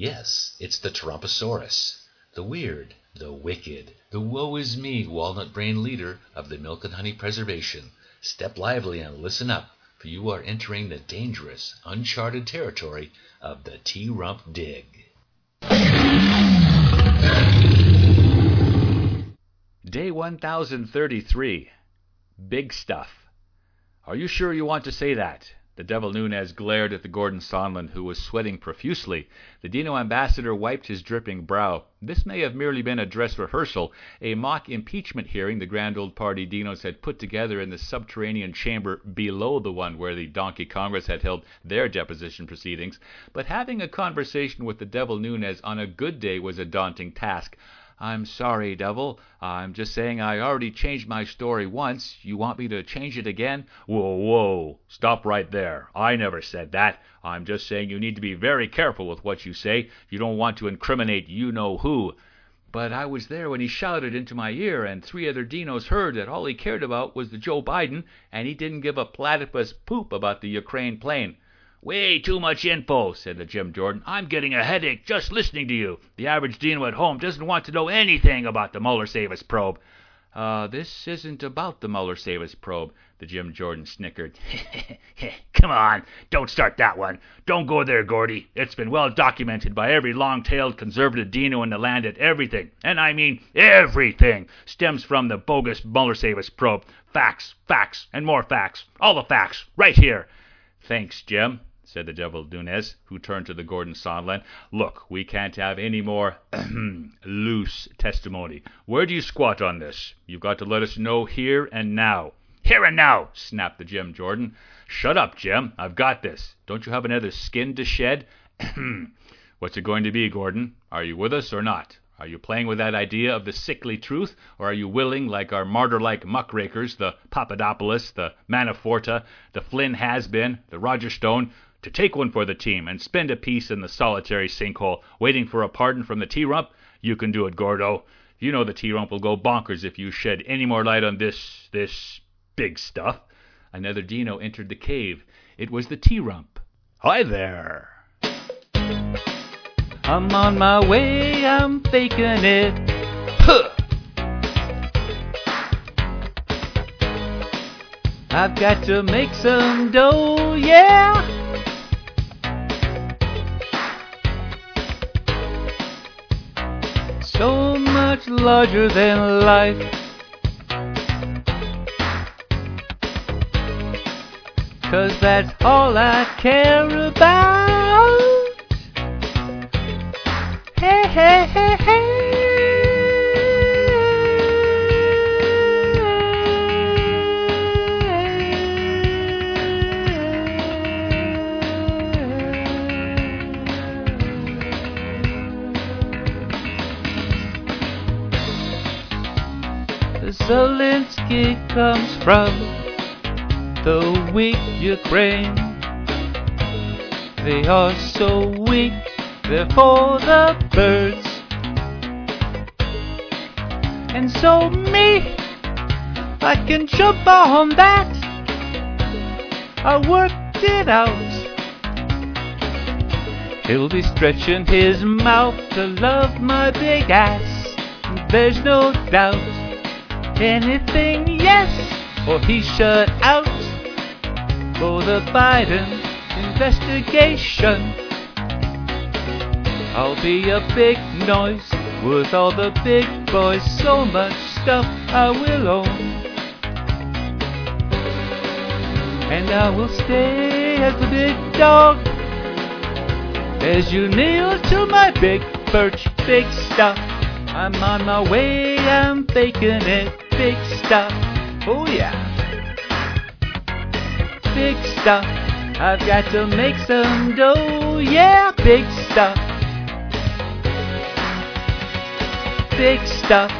Yes, it's the Tarumposaurus, the weird, the wicked, the woe is me walnut brain leader of the Milk and Honey Preservation. Step lively and listen up, for you are entering the dangerous, uncharted territory of the T-Rump Dig. Day 1033. Big stuff. Are you sure you want to say that? The devil Nunes glared at the Gordon Sondland, who was sweating profusely. The Dino ambassador wiped his dripping brow. This may have merely been a dress rehearsal, a mock impeachment hearing the grand old party Dinos had put together in the subterranean chamber below the one where the Donkey Congress had held their deposition proceedings. But having a conversation with the devil Nunez on a good day was a daunting task. I'm sorry, Devil. I'm just saying I already changed my story once. You want me to change it again? Whoa, whoa. Stop right there. I never said that. I'm just saying you need to be very careful with what you say. You don't want to incriminate you know who. But I was there when he shouted into my ear, and three other dinos heard that all he cared about was the Joe Biden, and he didn't give a platypus poop about the Ukraine plane. Way too much info, said the Jim Jordan. I'm getting a headache just listening to you. The average Dino at home doesn't want to know anything about the Mueller Savus probe. Uh, this isn't about the Mueller Savus probe, the Jim Jordan snickered. Come on, don't start that one. Don't go there, Gordy. It's been well documented by every long-tailed conservative Dino in the land that everything, and I mean everything, stems from the bogus Mueller Savus probe. Facts, facts, and more facts. All the facts, right here. Thanks, Jim said the devil Nunes, who turned to the Gordon Sondland. Look, we can't have any more loose testimony. Where do you squat on this? You've got to let us know here and now. Here and now, snapped the Jim Jordan. Shut up, Jim. I've got this. Don't you have another skin to shed? What's it going to be, Gordon? Are you with us or not? Are you playing with that idea of the sickly truth, or are you willing, like our martyr-like muckrakers, the Papadopoulos, the Manaforta, the Flynn has-been, the Roger Stone, to take one for the team and spend a piece in the solitary sinkhole, waiting for a pardon from the T-Rump, you can do it, Gordo. You know the T-Rump will go bonkers if you shed any more light on this, this big stuff. Another Dino entered the cave. It was the T-Rump. Hi there. I'm on my way, I'm faking it. Huh. I've got to make some dough, yeah. Much larger than life. Cause that's all I care about. Hey, hey, hey, hey. Zelensky comes from the weak Ukraine. They are so weak, they're for the birds. And so me, I can jump on that. I worked it out. He'll be stretching his mouth to love my big ass. There's no doubt anything, yes, or he shut out for the Biden investigation. I'll be a big noise with all the big boys, so much stuff I will own. And I will stay as the big dog as you kneel to my big birch, big stuff. I'm on my way, I'm faking it big stuff. Oh yeah. Big stuff. I've got to make some dough. Yeah, big stuff. Big stuff.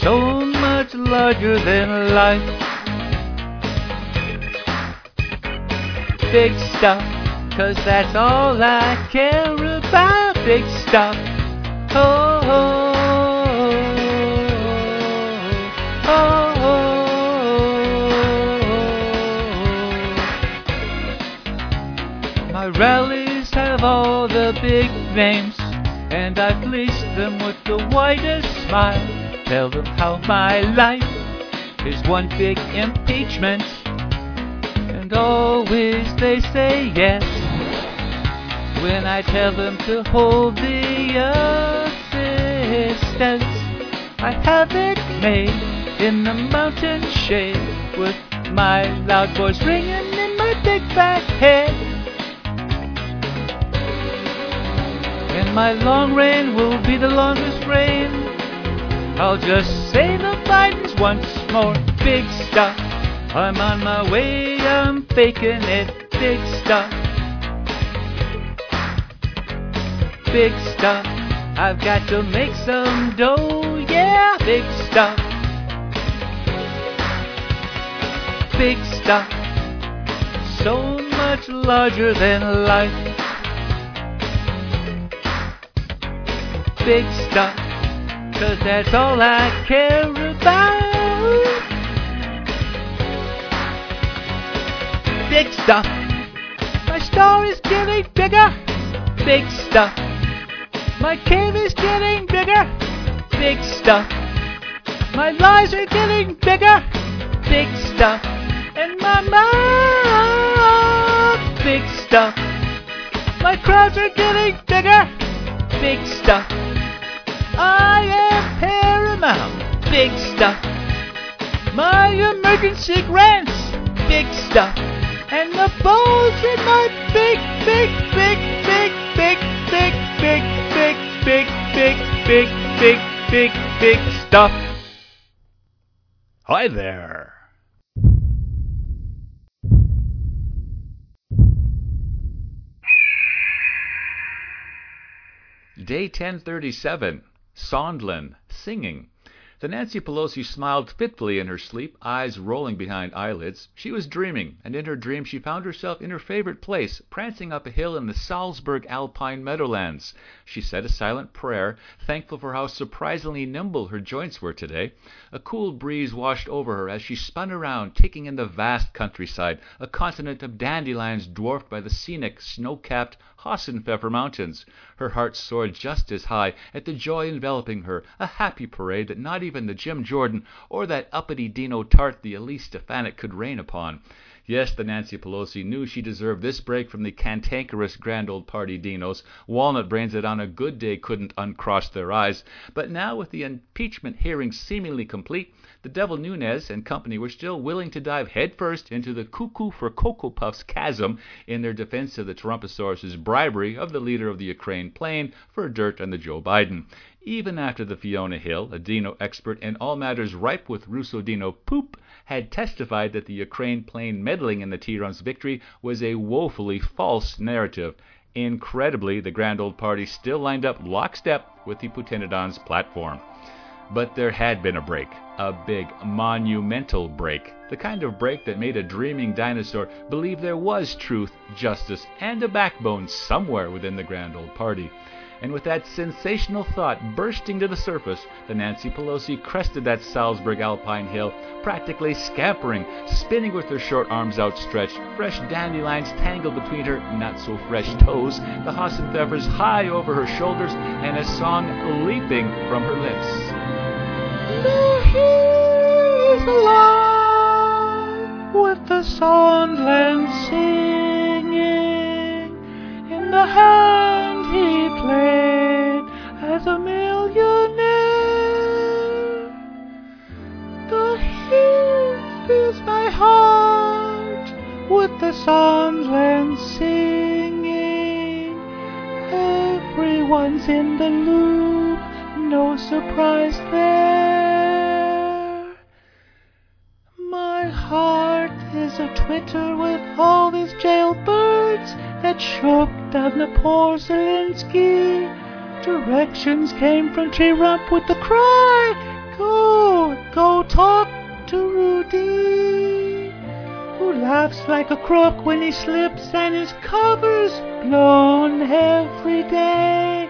So much larger than life. Big stuff. Cause that's all I care about. Big stuff. Oh. oh. All the big names, and I fleece them with the widest smile. Tell them how my life is one big impeachment, and always they say yes. When I tell them to hold the assistance, I have it made in the mountain shade with my loud voice ringing in my big fat head. My long reign will be the longest reign. I'll just say the Bidens once more. Big stuff. I'm on my way, I'm faking it. Big stuff. Big stuff. I've got to make some dough, yeah, big stuff. Big stuff. So much larger than life. Big stuff. Cause that's all I care about. Big stuff. My star is getting bigger. Big stuff. My cave is getting bigger. Big stuff. My lies are getting bigger. Big stuff. And my mouth. Big stuff. My crowds are getting bigger. Big stuff. Big stuff. My emergency grants. Big stuff. And the balls in my big, big, big, big, big, big, big, big, big, big, big, big, big, big stuff. Hi there. Day 1037. Sondland singing. The Nancy Pelosi smiled fitfully in her sleep, eyes rolling behind eyelids. She was dreaming, and in her dream she found herself in her favorite place, prancing up a hill in the Salzburg Alpine meadowlands. She said a silent prayer, thankful for how surprisingly nimble her joints were today. A cool breeze washed over her as she spun around, taking in the vast countryside, a continent of dandelions dwarfed by the scenic, snow-capped Hassenpfeffer Mountains. Her heart soared just as high at the joy enveloping her, a happy parade that not even the Jim Jordan or that uppity Dino Tart the Elise Stefanik could rain upon. Yes, the Nancy Pelosi knew she deserved this break from the cantankerous grand old party dinos, walnut brains that on a good day couldn't uncross their eyes. But now, with the impeachment hearing seemingly complete, the Devil Nunes and company were still willing to dive headfirst into the cuckoo for Cocoa Puffs chasm in their defense of the Trumposaurus's bribery of the leader of the Ukraine plane for dirt on the Joe Biden. Even after the Fiona Hill, a Dino expert in all matters ripe with Russo Dino poop, had testified that the Ukraine plane meddling in the T-Rum's victory was a woefully false narrative. Incredibly, the grand old party still lined up lockstep with the Putinodon's platform. But there had been a break, a big, monumental break, the kind of break that made a dreaming dinosaur believe there was truth, justice, and a backbone somewhere within the grand old party. And with that sensational thought bursting to the surface, the Nancy Pelosi crested that Salzburg Alpine hill, practically scampering, spinning with her short arms outstretched, fresh dandelions tangled between her not so fresh toes, the Hassenpfeffers high over her shoulders, and a song leaping from her lips. Alive with the Sondland singing. In the Singing. Everyone's in the loop, no surprise there. My heart is a twitter with all these jailbirds that shook down the poor. Directions came from Trump with the cry, Go, go talk to Rudy, laughs like a crook when he slips and his cover's blown every day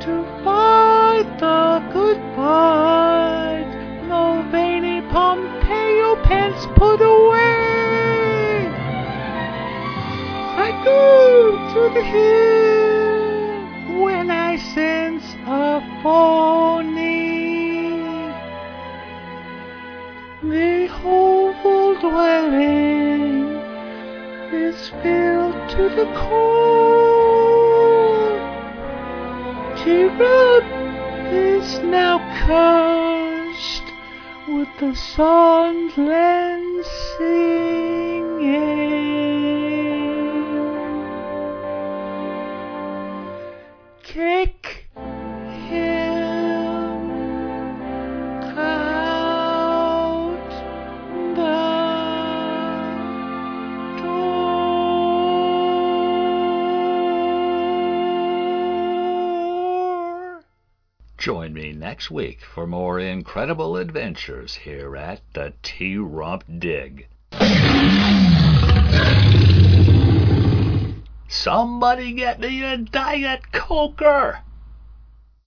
to fight the good fight. Mulvaney, Pompeo, Pence put away. I go to the hill with the Sondland singing. Join me next week for more incredible adventures here at the T Rump Dig. Somebody get me a Diet Coker!